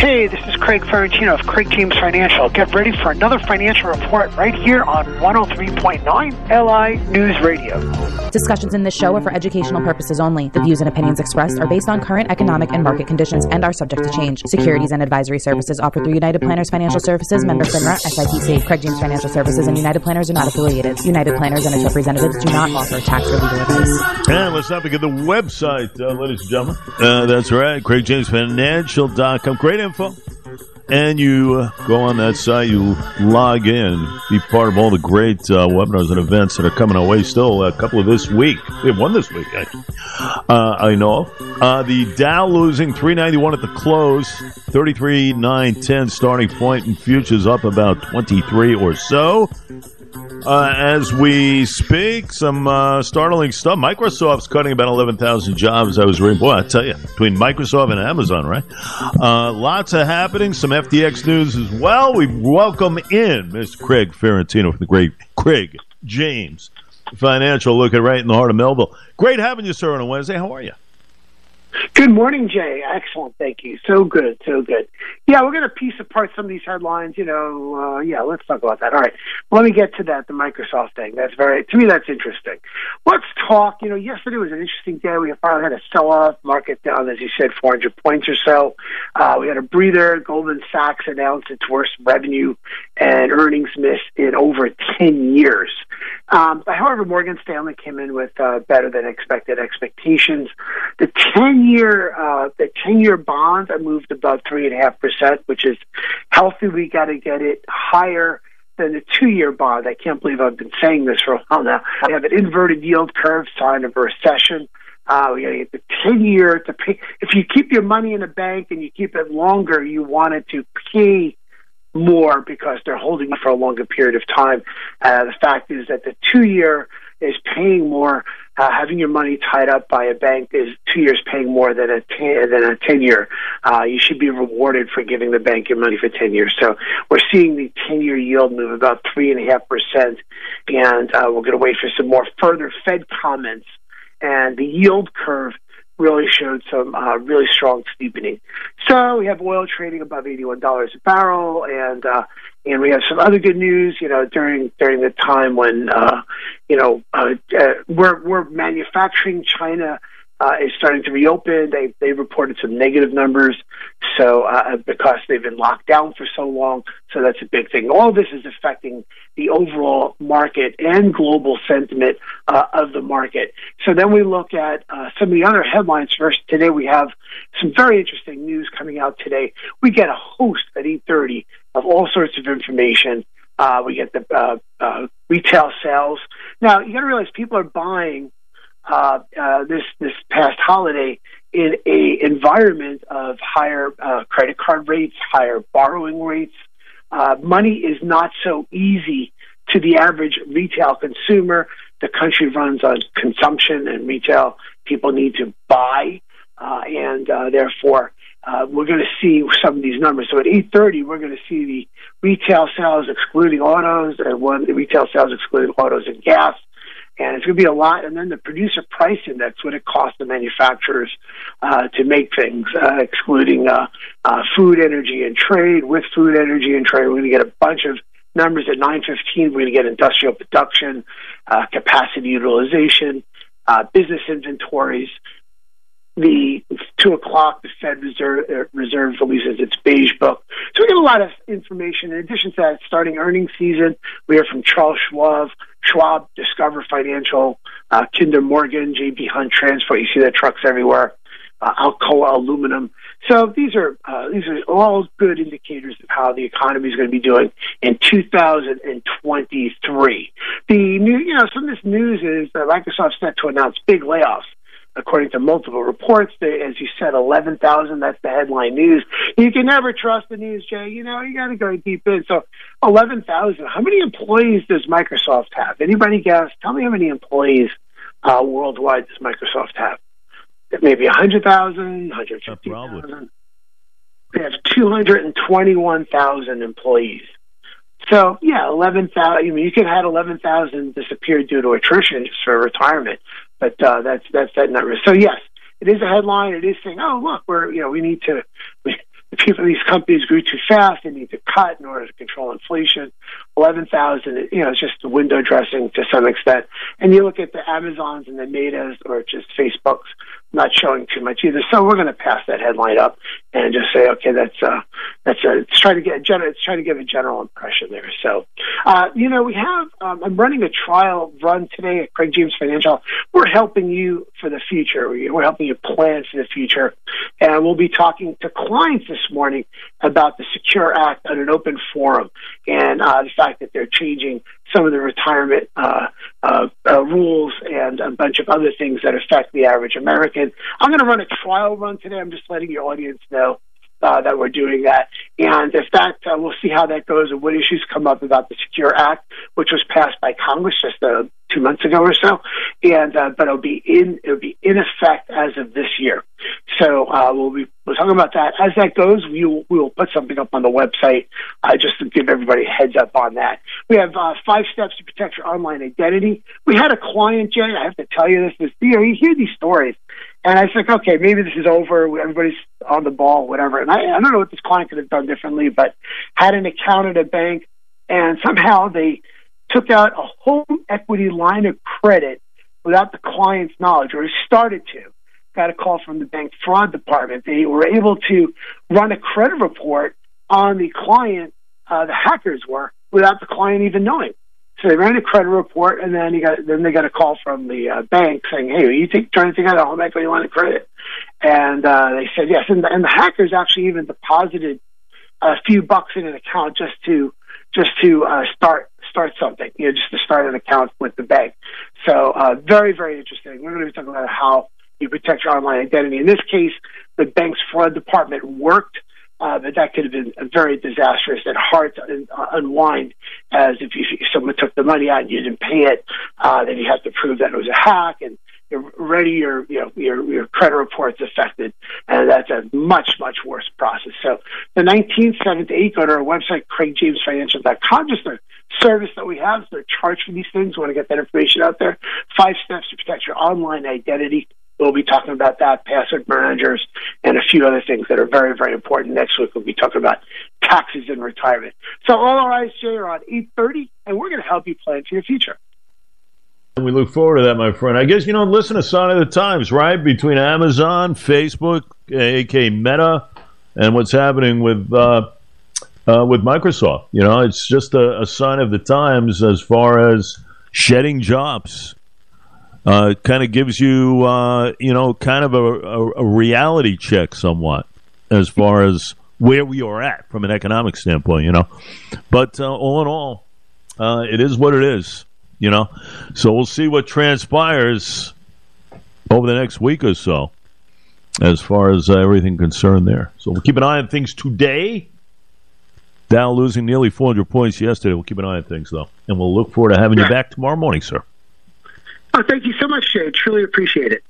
Hey, this is Craig Ferrantino of Craig James Financial. Get ready for another financial report right here on 103.9 LI News Radio. Discussions in this show are for educational purposes only. The views and opinions expressed are based on current economic and market conditions and are subject to change. Securities and advisory services offered through United Planners Financial Services, member FINRA, SIPC. Craig James Financial Services and United Planners are not affiliated. United Planners and its representatives do not offer tax or legal advice. And let's not forget the website, uh, ladies and gentlemen. Uh, that's right, CraigJamesFinancial.com. Great info. And you uh, go on that site, you log in, be part of all the great uh, webinars and events that are coming our way still. A couple of this week. We have one this week, actually. Uh, I know. Uh, the Dow losing 391 at the close, 33,910 starting point, and futures up about 23 or so. Uh, as we speak, some uh, startling stuff. Microsoft's cutting about 11,000 jobs. I was reading. Boy, I tell you, between Microsoft and Amazon, right? Uh, lots of happening. Some FTX news as well. We welcome in Mr. Craig Ferrantino from the great Craig James Financial, looking right in the heart of Melville. Great having you, sir, on a Wednesday. How are you? Good morning, Jay. Excellent. Thank you. So good. So good. Yeah, we're going to piece apart some of these headlines. You know, uh, yeah, let's talk about that. All right. Let me get to that, the Microsoft thing. That's very, to me, that's interesting. Let's talk. You know, yesterday was an interesting day. We finally had a sell off, market down, as you said, 400 points or so. Uh, we had a breather. Goldman Sachs announced its worst revenue and earnings miss in over 10 years. Um, however, Morgan Stanley came in with uh, better than expected expectations. The 10 year, uh, the 10 year bonds are moved above 3.5%, which is healthy. We got to get it higher than the two year bond. I can't believe I've been saying this for a while now. We have an inverted yield curve, sign of a recession. Uh, we got to get the 10 year to pay. If you keep your money in a bank and you keep it longer, you want it to pay more because they're holding for a longer period of time. Uh, the fact is that the two year is paying more. Uh, having your money tied up by a bank is two years paying more than a ten, than a ten year. Uh, you should be rewarded for giving the bank your money for ten years. So we're seeing the ten year yield move about three and a half percent, and uh, we're going to wait for some more further Fed comments. And the yield curve really showed some uh, really strong steepening. So we have oil trading above eighty-one dollars a barrel, and uh, and we have some other good news. You know, during during the time when uh, you know uh, uh, we're we're manufacturing China uh, is starting to reopen. They they reported some negative numbers, so uh, because they've been locked down for so long. So that's a big thing. All this is affecting the overall market and global sentiment uh, of the market. So then we look at uh, some of the other headlines. First, today we have some very interesting news coming out today. We get a host at eight thirty of all sorts of information. Uh, we get the uh, uh, retail sales. Now you got to realize people are buying uh, uh, this this past holiday in a environment of higher uh, credit card rates, higher borrowing rates. Uh, money is not so easy to the average retail consumer. The country runs on consumption and retail. People need to buy, uh, and uh, therefore uh, we're going to see some of these numbers. So at 8:30, we're going to see the retail sales excluding autos, and one the retail sales excluding autos and gas and it's going to be a lot. And then the producer price index, what it costs the manufacturers uh, to make things, uh, excluding uh, uh, food, energy, and trade. With food, energy, and trade, we're going to get a bunch of numbers at 9:15. We're going to get industrial production, uh, capacity utilization, uh, business inventories. The two o'clock, the Fed Reserve, uh, Reserve releases its beige book. So we get a lot of information. In addition to that, starting earnings season, we hear from Charles Schwab, Schwab, Discover Financial, uh, Kinder Morgan, JB Hunt Transport. You see their trucks everywhere. Uh, Alcoa Aluminum. So these are uh, these are all good indicators of how the economy is going to be doing in 2023. The new, you know, some of this news is that Microsoft's set to announce big layoffs according to multiple reports. As you said, 11,000, that's the headline news. You can never trust the news, Jay. You know, you got to go deep in. So 11,000. How many employees does Microsoft have? Anybody guess? Tell me how many employees uh, worldwide does Microsoft have? Maybe 100,000, 150,000. They have 221,000 employees. So yeah, eleven thousand. I mean, you could have had eleven thousand disappear due to attrition just for retirement, but uh, that's that's that number. So yes, it is a headline. It is saying, oh look, we're you know we need to. We, people, these companies grew too fast. They need to cut in order to control inflation. Eleven thousand, you know, it's just the window dressing to some extent. And you look at the Amazons and the Metas or just Facebooks not showing too much either. So we're going to pass that headline up and just say, okay, that's uh, that's a, it's trying to get a general, it's trying to give a general impression there. So, uh, you know, we have um, I'm running a trial run today at Craig James Financial. We're helping you for the future. We're helping you plan for the future, and we'll be talking to clients this morning about the Secure Act on an open forum and uh, the fact that they're changing some of the retirement uh, uh, uh, rules and a bunch of other things that affect the average American. I'm going to run a trial run today. I'm just letting your audience know uh, that we're doing that. And if that, uh, we'll see how that goes and what issues come up about the Secure Act, which was passed by Congress just uh, two months ago or so. And uh, but it'll be in it'll be in effect as of this year. So uh, we'll be we'll talk about that as that goes. We will, we will put something up on the website uh, just to give everybody a heads up on that. We have uh, five steps to protect your online identity. We had a client, Jay. I have to tell you this. This you know you hear these stories. And I think, okay, maybe this is over. Everybody's on the ball, whatever. And I, I don't know what this client could have done differently, but had an account at a bank, and somehow they took out a home equity line of credit without the client's knowledge, or started to. Got a call from the bank fraud department. They were able to run a credit report on the client, uh, the hackers were, without the client even knowing. So they ran a credit report, and then he got then they got a call from the uh, bank saying, "Hey, are you think, trying to take out a home equity line of credit?" And uh, they said yes. And the, and the hackers actually even deposited a few bucks in an account just to just to uh, start start something, you know, just to start an account with the bank. So uh, very very interesting. We're going to be talking about how you protect your online identity. In this case, the bank's fraud department worked uh, but that could have been very disastrous and hard to uh, unwind. As if, you, if someone took the money out and you didn't pay it, uh, then you have to prove that it was a hack, and you're ready your you know your your credit report's affected, and that's a much much worse process. So the 19th, 7th, 8th, go to our website craigjamesfinancial.com. Just a service that we have. So charged for these things. We want to get that information out there. Five steps to protect your online identity. We'll be talking about that, password managers, and a few other things that are very, very important. Next week, we'll be talking about taxes and retirement. So all our eyes, Jay, are on 8.30, and we're going to help you plan for your future. We look forward to that, my friend. I guess, you know, listen to Sign of the Times, right? Between Amazon, Facebook, aka Meta, and what's happening with uh, uh, with Microsoft. You know, it's just a, a sign of the times as far as shedding jobs uh, kind of gives you, uh, you know, kind of a, a, a, reality check somewhat as far as where we are at from an economic standpoint, you know. But uh, all in all, uh, it is what it is, you know. So we'll see what transpires over the next week or so as far as uh, everything concerned there. So we'll keep an eye on things today. Dow losing nearly 400 points yesterday. We'll keep an eye on things, though. And we'll look forward to having you back tomorrow morning, sir. Oh, thank you so much, Jay. Truly appreciate it.